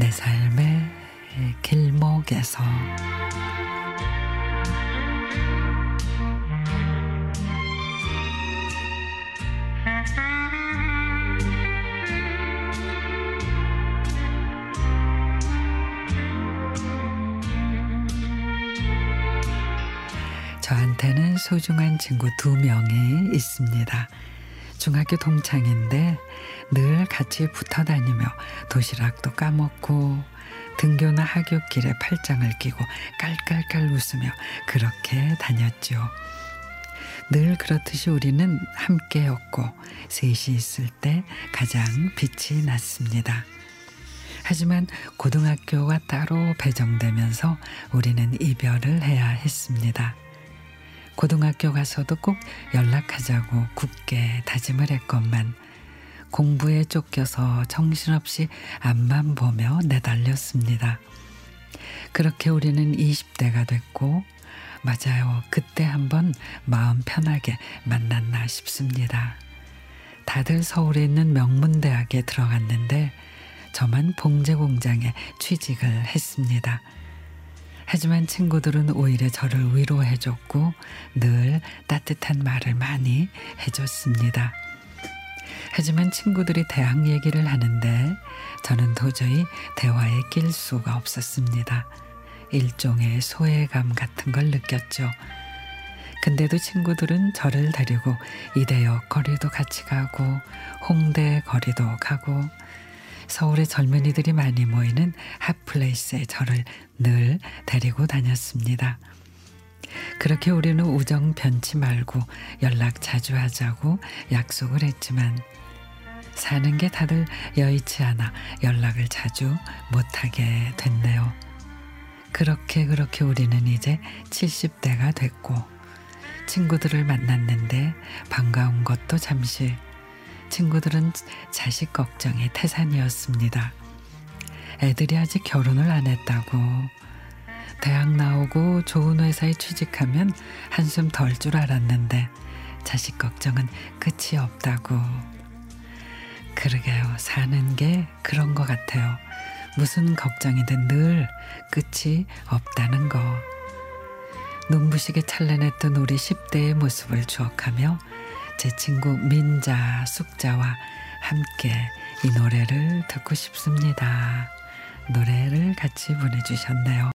내 삶의 길목에서 저한테는 소중한 친구 두 명이 있습니다. 중학교 동창인데 늘 같이 붙어 다니며 도시락도 까먹고 등교나 하굣길에 팔짱을 끼고 깔깔깔 웃으며 그렇게 다녔죠. 늘 그렇듯이 우리는 함께였고 셋이 있을 때 가장 빛이 났습니다. 하지만 고등학교가 따로 배정되면서 우리는 이별을 해야 했습니다. 고등학교 가서도 꼭 연락하자고 굳게 다짐을 했건만 공부에 쫓겨서 정신없이 앞만 보며 내달렸습니다. 그렇게 우리는 20대가 됐고 맞아요. 그때 한번 마음 편하게 만났나 싶습니다. 다들 서울에 있는 명문대학에 들어갔는데 저만 봉제공장에 취직을 했습니다. 하지만 친구들은 오히려 저를 위로해줬고 늘 따뜻한 말을 많이 해줬습니다. 하지만 친구들이 대학 얘기를 하는데 저는 도저히 대화에 낄 수가 없었습니다. 일종의 소외감 같은 걸 느꼈죠. 근데도 친구들은 저를 데리고 이대역 거리도 같이 가고 홍대 거리도 가고 서울의 젊은이들이 많이 모이는 핫플레이스에 저를 늘 데리고 다녔습니다. 그렇게 우리는 우정 변치 말고 연락 자주 하자고 약속을 했지만 사는 게 다들 여의치 않아 연락을 자주 못하게 됐네요. 그렇게 그렇게 우리는 이제 70대가 됐고 친구들을 만났는데 반가운 것도 잠시 친구들은 자식 걱정이 태산이었습니다. 애들이 아직 결혼을 안 했다고. 대학 나오고 좋은 회사에 취직하면 한숨 덜 줄 알았는데 자식 걱정은 끝이 없다고. 그러게요. 사는 게 그런 것 같아요. 무슨 걱정이든 늘 끝이 없다는 거. 눈부시게 찬란했던 우리 10대의 모습을 추억하며 제 친구 민자, 숙자와 함께 이 노래를 듣고 싶습니다. 노래를 같이 보내주셨네요.